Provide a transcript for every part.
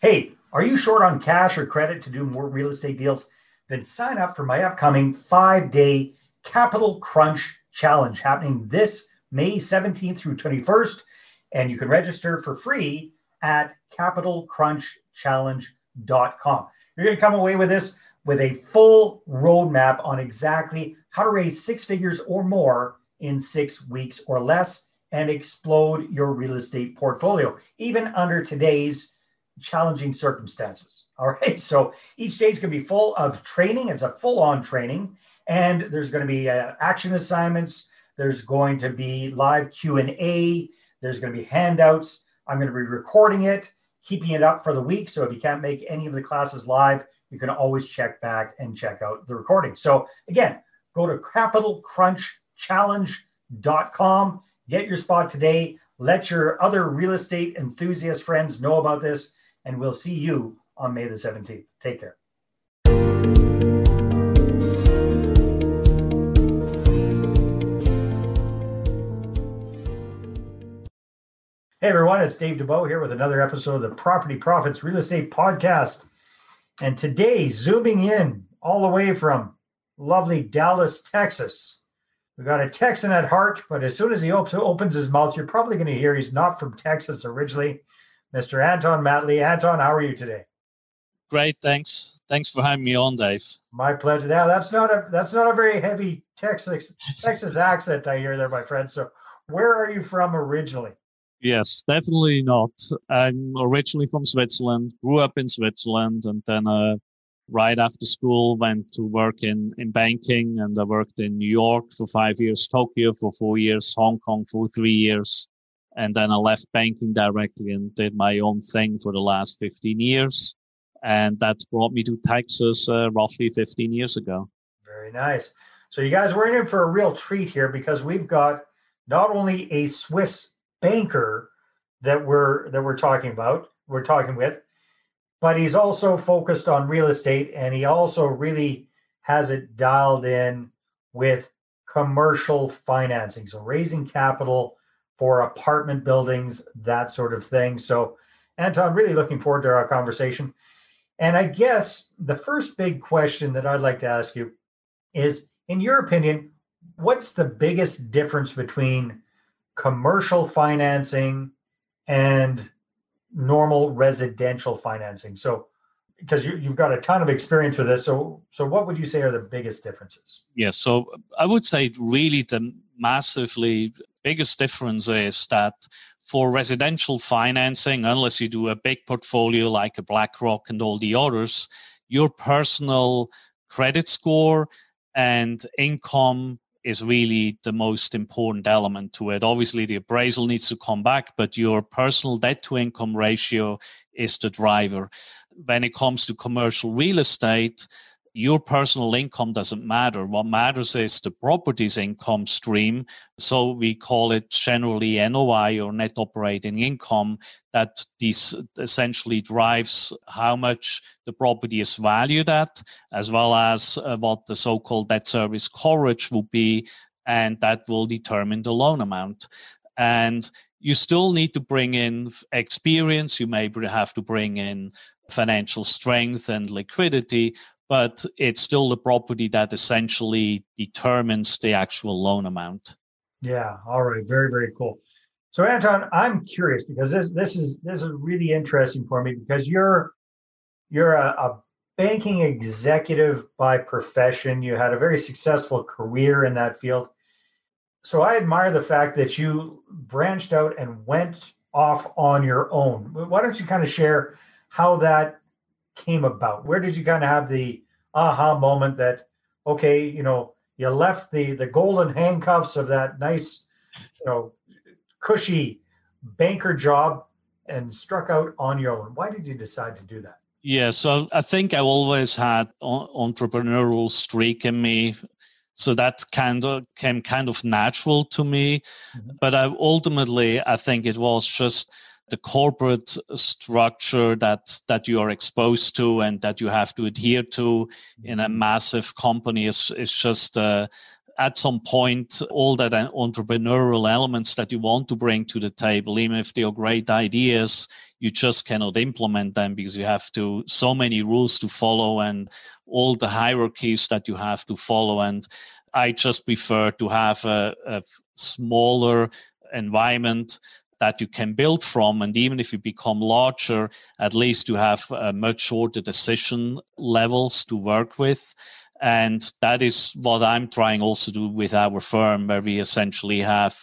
Hey, are you short on cash or credit to do more real estate deals? Then sign up for my upcoming five day Capital Crunch Challenge happening this May 17th through 21st. And you can register for free at capitalcrunchchallenge.com. You're going to come away with this with a full roadmap on exactly how to raise six figures or more in six weeks or less and explode your real estate portfolio, even under today's challenging circumstances. All right. So each day is going to be full of training. It's a full on training. And there's going to be uh, action assignments. There's going to be live Q&A. There's going to be handouts. I'm going to be recording it, keeping it up for the week. So if you can't make any of the classes live, you can always check back and check out the recording. So again, go to capitalcrunchchallenge.com, get your spot today. Let your other real estate enthusiast friends know about this and we'll see you on May the 17th. Take care. Hey everyone, it's Dave Dubeau here with another episode of the Property Profits Real Estate Podcast. And today, zooming in all the way from lovely Dallas, Texas, we got a Texan at heart, but as soon as he op- opens his mouth, you're probably going to hear he's not from Texas originally. Mr. Anton Mattli. Anton, how are you today? Great, thanks. Thanks for having me on, Dave. My pleasure. Yeah, that's not a that's not a very heavy Texas Texas accent I hear there, my friend. So, where are you from originally? Yes, definitely not. I'm originally from Switzerland. Grew up in Switzerland, and then uh, right after school went to work in in banking, and I worked in New York for five years, Tokyo for four years, Hong Kong for three years, and then I left banking directly and did my own thing for the last 15 years. And that brought me to Texas uh, roughly 15 years ago. Very nice. So you guys were in for a real treat here because we've got not only a Swiss banker that we're that we're talking about, we're talking with, but he's also focused on real estate and he also really has it dialed in with commercial financing. So raising capital for apartment buildings, that sort of thing. So, Anton, really looking forward to our conversation. And I guess the first big question that I'd like to ask you is in your opinion, what's the biggest difference between commercial financing and normal residential financing? So, because you, have got a ton of experience with this, so so what would you say are the biggest differences? Yeah, so I would say really the massively biggest difference is that for residential financing, unless you do a big portfolio like a BlackRock and all the others, your personal credit score and income is really the most important element to it. Obviously, the appraisal needs to come back, but your personal debt to income ratio is the driver. When it comes to commercial real estate, your personal income doesn't matter. What matters is the property's income stream. So we call it generally NOI or net operating income that this essentially drives how much the property is valued at, as well as uh, what the so-called debt service coverage will be, and that will determine the loan amount. And you still need to bring in experience. You may have to bring in financial strength and liquidity, but it's still the property that essentially determines the actual loan amount. Yeah. All right. Very, very cool. So Anton, I'm curious because this this is this is really interesting for me because you're you're a, a banking executive by profession. You had a very successful career in that field. So I admire the fact that you branched out and went off on your own. Why don't you kind of share how that came about? Where did you kind of have the aha moment that okay, you know, you left the the golden handcuffs of that nice, you know, cushy banker job and struck out on your own. Why did you decide to do that? Yeah, so I think I always had entrepreneurial streak in me so that kind of came kind of natural to me mm-hmm. but I, ultimately i think it was just the corporate structure that that you are exposed to and that you have to adhere to in a massive company is is just uh, at some point, all that entrepreneurial elements that you want to bring to the table, even if they are great ideas, you just cannot implement them because you have to so many rules to follow and all the hierarchies that you have to follow. And I just prefer to have a, a smaller environment that you can build from. And even if you become larger, at least you have much shorter decision levels to work with. And that is what I'm trying also to do with our firm, where we essentially have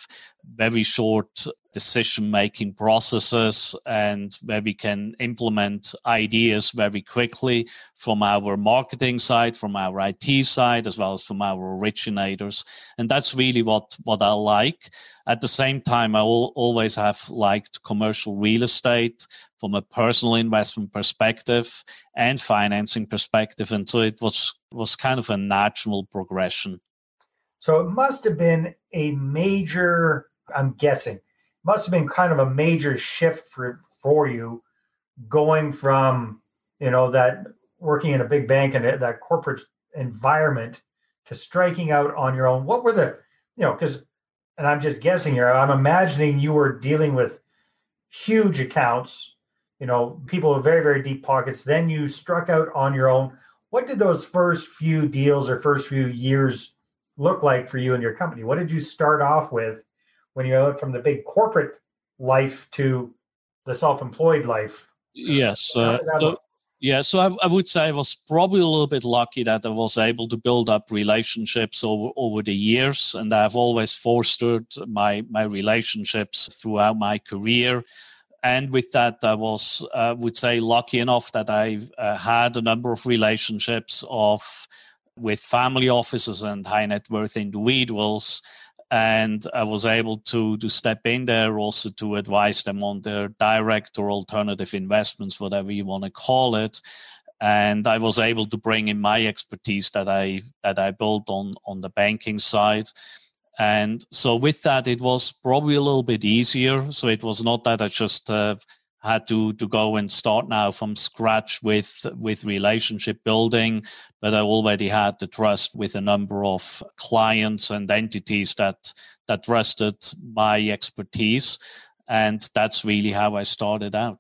very short decision making processes and where we can implement ideas very quickly from our marketing side, from our IT side, as well as from our originators. And that's really what, what I like. At the same time, I will always have liked commercial real estate from a personal investment perspective and financing perspective. And so it was was kind of a natural progression. So it must have been a major, I'm guessing, must have been kind of a major shift for for you going from you know that working in a big bank and that corporate environment to striking out on your own. What were the you know because and i'm just guessing here i'm imagining you were dealing with huge accounts you know people with very very deep pockets. Then you struck out on your own. What did those first few deals or first few years look like for you and your company? What did you start off with when you look from the big corporate life to the self-employed life. Yes. Uh, so, yeah, so I, I, would say I was probably a little bit lucky that I was able to build up relationships over, over the years, and I've always fostered my my relationships throughout my career. And with that, I was, I uh, would say, lucky enough that I uh, had a number of relationships of with family offices and high net worth individuals and I was able to to step in there also to advise them on their direct or alternative investments, whatever you want to call it. And I was able to bring in my expertise that I that I built on on the banking side. And so with that, it was probably a little bit easier. So it was not that I just uh, had to to go and start now from scratch with with relationship building but i already had the trust with a number of clients and entities that that trusted my expertise and that's really how i started out.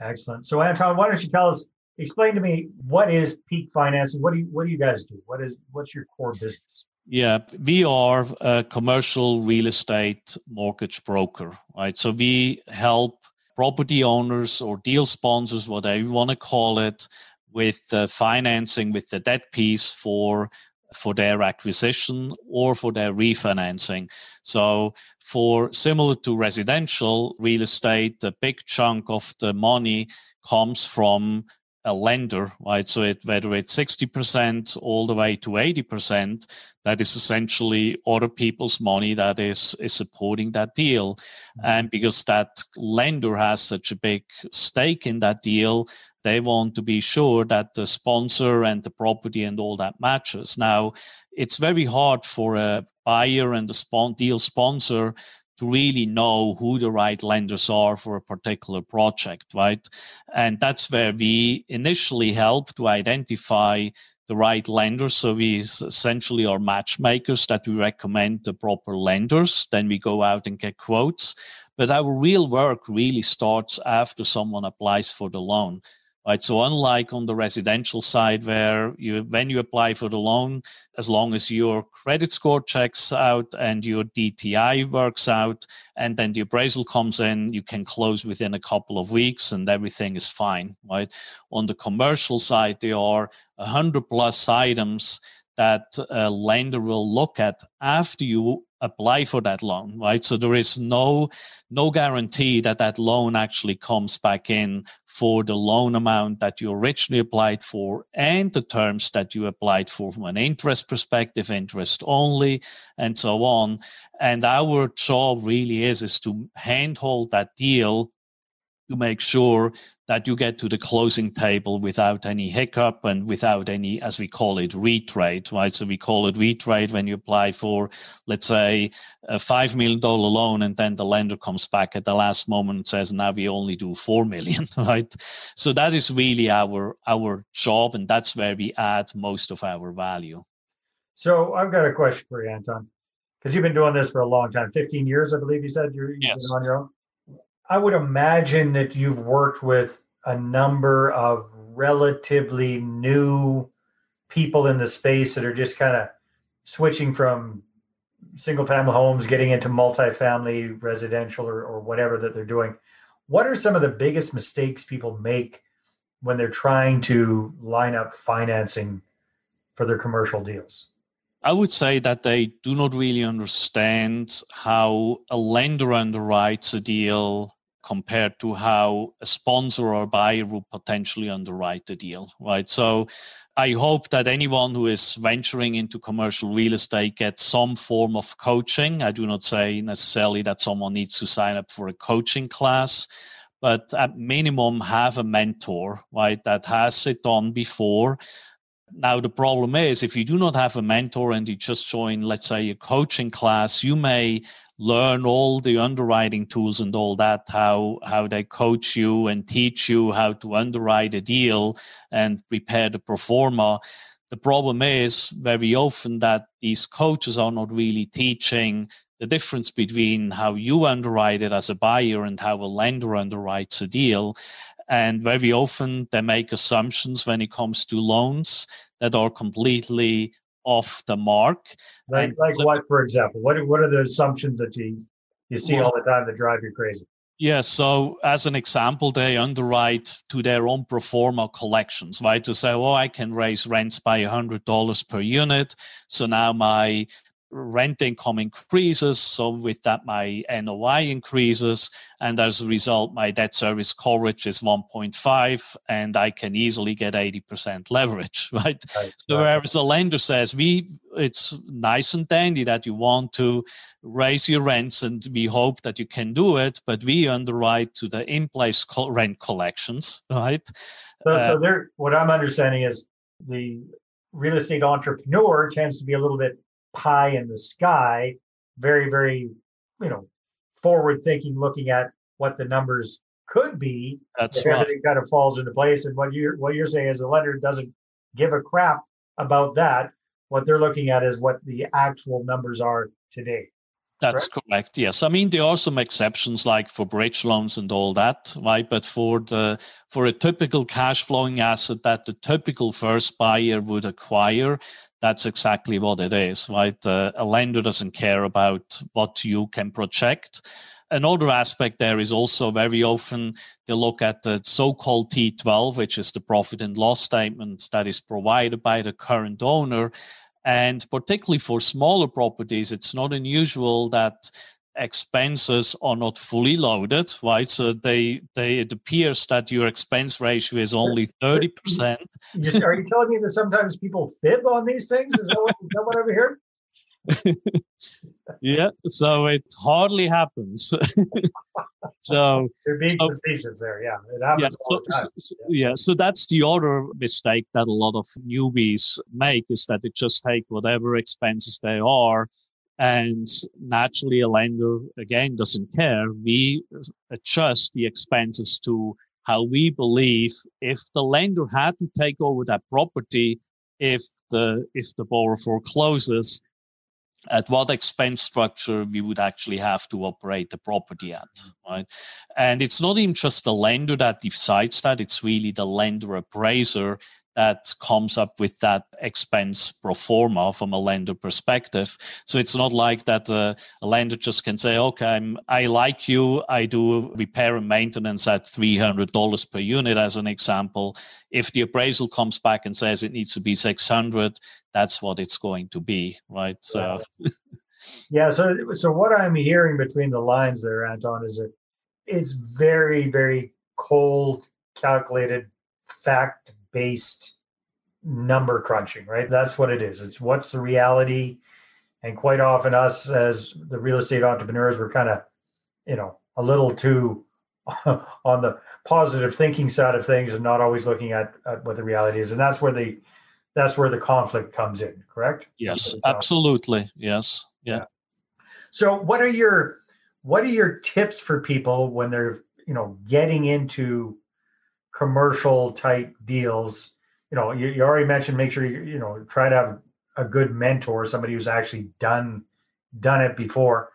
Excellent. So anton why don't you tell us explain to me what is peak financing? What do you what do you guys do? What is what's your core business? Yeah, we are a commercial real estate mortgage broker, right? So we help property owners or deal sponsors, whatever you want to call it, with uh, financing with the debt piece for for their acquisition or for their refinancing. So for similar to residential real estate, a big chunk of the money comes from a lender, right? So it, whether it's 60% all the way to 80%, that is essentially other people's money that is, is supporting that deal. Mm-hmm. And because that lender has such a big stake in that deal, they want to be sure that the sponsor and the property and all that matches. Now, it's very hard for a buyer and the deal sponsor to really know who the right lenders are for a particular project, right? And that's where we initially help to identify the right lenders. So we essentially are matchmakers that we recommend the proper lenders. Then we go out and get quotes. But our real work really starts after someone applies for the loan right so unlike on the residential side where you when you apply for the loan as long as your credit score checks out and your dti works out and then the appraisal comes in you can close within a couple of weeks and everything is fine right? On the commercial side there are 100 plus items that a lender will look at after you apply for that loan right? So there is no no guarantee that that loan actually comes back in for the loan amount that you originally applied for and the terms that you applied for from an interest perspective interest only and so on. And our job really is is to handhold that deal to make sure that you get to the closing table without any hiccup and without any, as we call it, retrade, right? So we call it retrade when you apply for, let's say, a $5 million loan and then the lender comes back at the last moment and says, now we only do 4 million, right? So that is really our, our job and that's where we add most of our value. So I've got a question for you, Anton, because you've been doing this for a long time 15 years, I believe you said you're, yes. on your own. I would imagine that you've worked with a number of relatively new people in the space that are just kind of switching from single family homes, getting into multifamily residential or, or whatever that they're doing. What are some of the biggest mistakes people make when they're trying to line up financing for their commercial deals? I would say that they do not really understand how a lender underwrites a deal compared to how a sponsor or buyer would potentially underwrite the deal, right? So I hope that anyone who is venturing into commercial real estate gets some form of coaching. I do not say necessarily that someone needs to sign up for a coaching class, but at minimum have a mentor, right, that has it done before now, the problem is if you do not have a mentor and you just join, let's say, a coaching class, you may learn all the underwriting tools and all that, how, how they coach you and teach you how to underwrite a deal and prepare the pro forma. The problem is very often that these coaches are not really teaching the difference between how you underwrite it as a buyer and how a lender underwrites a deal. And very often they make assumptions when it comes to loans that are completely off the mark. Like, and, like what, for example? What, what are the assumptions that you, you see well, all the time that drive you crazy? Yeah, so as an example, they underwrite to their own pro forma collections, right? To say, oh, I can raise rents by $100 per unit. So now my rent income increases. So with that, my NOI increases. And as a result, my debt service coverage is 1.5 and I can easily get 80% leverage, right? right so whereas a lender says, we, it's nice and dandy that you want to raise your rents and we hope that you can do it, but we underwrite to the in-place rent collections, right? So, uh, so there, what I'm understanding is the real estate entrepreneur tends to be a little bit pie in the sky, very, very, you know, forward thinking, looking at what the numbers could be. That's right. Everything kind of falls into place. And what you're what you're saying is the lender doesn't give a crap about that. What they're looking at is what the actual numbers are today. That's correct? correct. Yes, I mean there are some exceptions like for bridge loans and all that, right? But for the for a typical cash flowing asset that the typical first buyer would acquire, that's exactly what it is, right? Uh, a lender doesn't care about what you can project. Another aspect there is also very often they look at the so-called T12, which is the profit and loss statement that is provided by the current owner. And particularly for smaller properties, it's not unusual that expenses are not fully loaded, right? So they they it appears that your expense ratio is only thirty percent. Are you telling me that sometimes people fib on these things? Is that what, is that what over here? yeah, so it hardly happens. so you're being so, facetious there. Yeah, it happens yeah, so, the so, yeah. yeah, so that's the other mistake that a lot of newbies make is that they just take whatever expenses they are and naturally, a lender, again, doesn't care. We adjust the expenses to how we believe if the lender had to take over that property, if the, if the borrower forecloses, at what expense structure we would actually have to operate the property at, mm-hmm. right? And it's not even just the lender that decides that, it's really the lender appraiser that comes up with that expense pro forma from a lender perspective. So it's not like that uh, a lender just can say, okay, I'm, I like you, I do repair and maintenance at $300 per unit, as an example. If the appraisal comes back and says it needs to be 600, that's what it's going to be, right? So. yeah. So, so what I'm hearing between the lines there, Anton, is that it's very, very cold, calculated, fact based number crunching, right? That's what it is. It's what's the reality. And quite often, us as the real estate entrepreneurs, we're kind of, you know, a little too on the positive thinking side of things and not always looking at, at what the reality is. And that's where the that's where the conflict comes in, correct? Yes, absolutely. Yes. Yeah. yeah. So what are your what are your tips for people when they're, you know, getting into commercial type deals you know you, you already mentioned make sure you you know try to have a good mentor, somebody who's actually done done it before.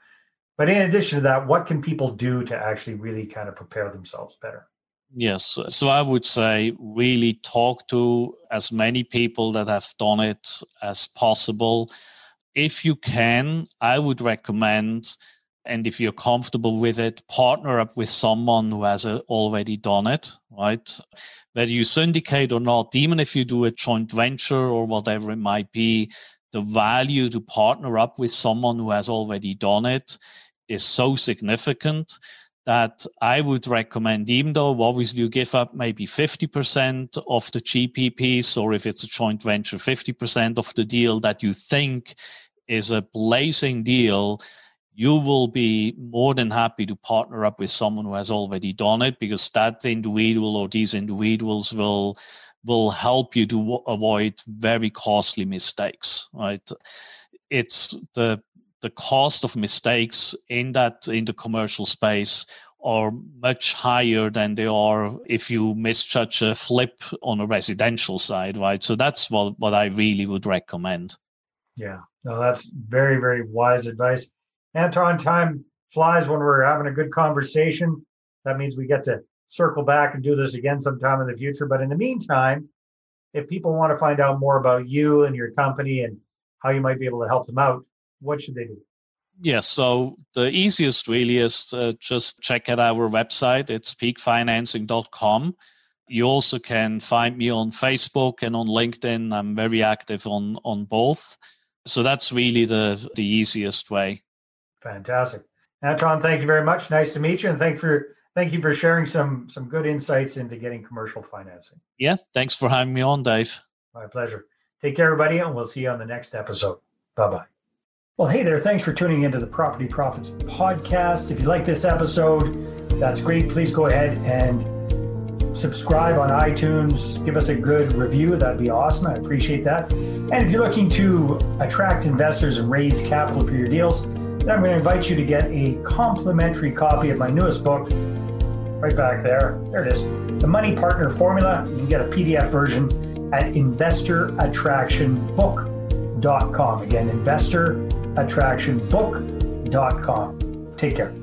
But in addition to that, what can people do to actually really kind of prepare themselves better? Yes. So I would say really talk to as many people that have done it as possible. If you can, I would recommend, and if you're comfortable with it, partner up with someone who has uh, already done it, right? Whether you syndicate or not, even if you do a joint venture or whatever it might be, the value to partner up with someone who has already done it is so significant that I would recommend, even though obviously you give up maybe 50% of the GPPs, or if it's a joint venture, 50% of the deal that you think is a blazing deal, you will be more than happy to partner up with someone who has already done it because that individual or these individuals will will help you to avoid very costly mistakes right it's the the cost of mistakes in that in the commercial space are much higher than they are if you misjudge a flip on a residential side, right? So that's what, what I really would recommend. Yeah, no, that's very, very wise advice. Anton, time flies when we're having a good conversation. That means we get to circle back and do this again sometime in the future. But in the meantime, if people want to find out more about you and your company and how you might be able to help them out, what should they do? Yes, so the easiest really is uh, just check out our website. It's peakfinancing.com. You also can find me on Facebook and on LinkedIn. I'm very active on on both. So that's really the the easiest way. Fantastic. Anton, thank you very much. Nice to meet you and thank for thank you for sharing some some good insights into getting commercial financing. Yeah, thanks for having me on, Dave. My pleasure. Take care, everybody, and we'll see you on the next episode. Bye bye. Well, hey there. Thanks for tuning into the Property Profits podcast. If you like this episode, that's great. Please go ahead and subscribe on iTunes. Give us a good review. That'd be awesome. I appreciate that. And if you're looking to attract investors and raise capital for your deals, then I'm going to invite you to get a complimentary copy of my newest book, right back there. There it is The Money Partner Formula. You can get a PDF version at investorattractionbook.com. Again, investorattractionbook.com. Take care.